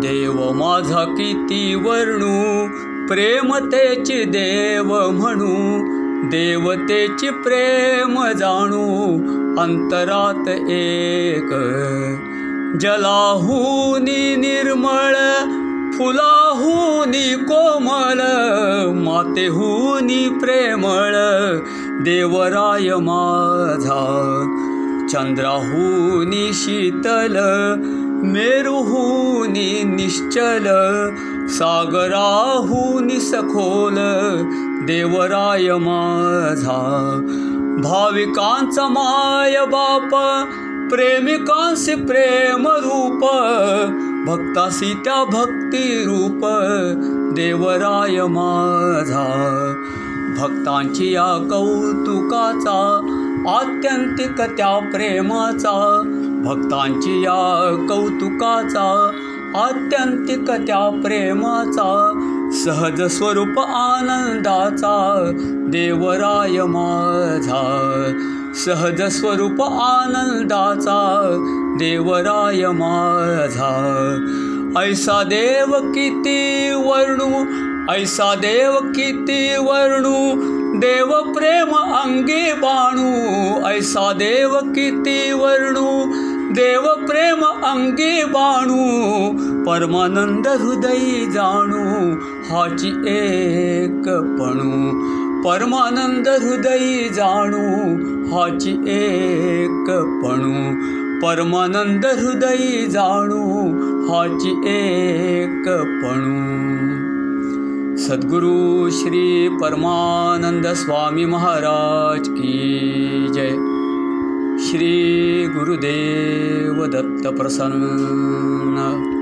देव माझा किती वर्णू प्रेमतेची देव म्हणू देवतेची प्रेम जाणू अंतरात एक. जलाहूनी निर्मळ फुलाहूनी कोमल मातेहूनी प्रेमळ देवराय माझा. चंद्राहूनी शीतल मेरुहुनी निश्चल सागराहूनी सखोल देवराय माझा. भाविकांचा माय बाप प्रेमिकांसी प्रेम रूप भक्तासी त्या भक्ती रूप देवराय माझा. भक्तांची या कौतुकाचा आत्यंतिक त्या प्रेमाचा भक्तांची या कौतुकाचा आत्यंतिक त्या प्रेमाचा सहज स्वरूप आनंदाचा देवराय माझा. सहज स्वरूप आनंदाचा देवराय माझा. ऐसा देव किती वर्णू ऐसा देव किती वर्णू देव प्रेम अंगी बाणू. ऐसा देव किती वर्णू देव प्रेम अंगी बाणू परमानंद हृदयी जाणू हाची एक पणू। परमानंद हृदयी जाणू हाची एक पणू। परमानंद हृदयी हाची एक पणू। सद्गुरु श्री परमानंद स्वामी महाराज की जय श्रीगुरुदेवदत्तप्रसन्न।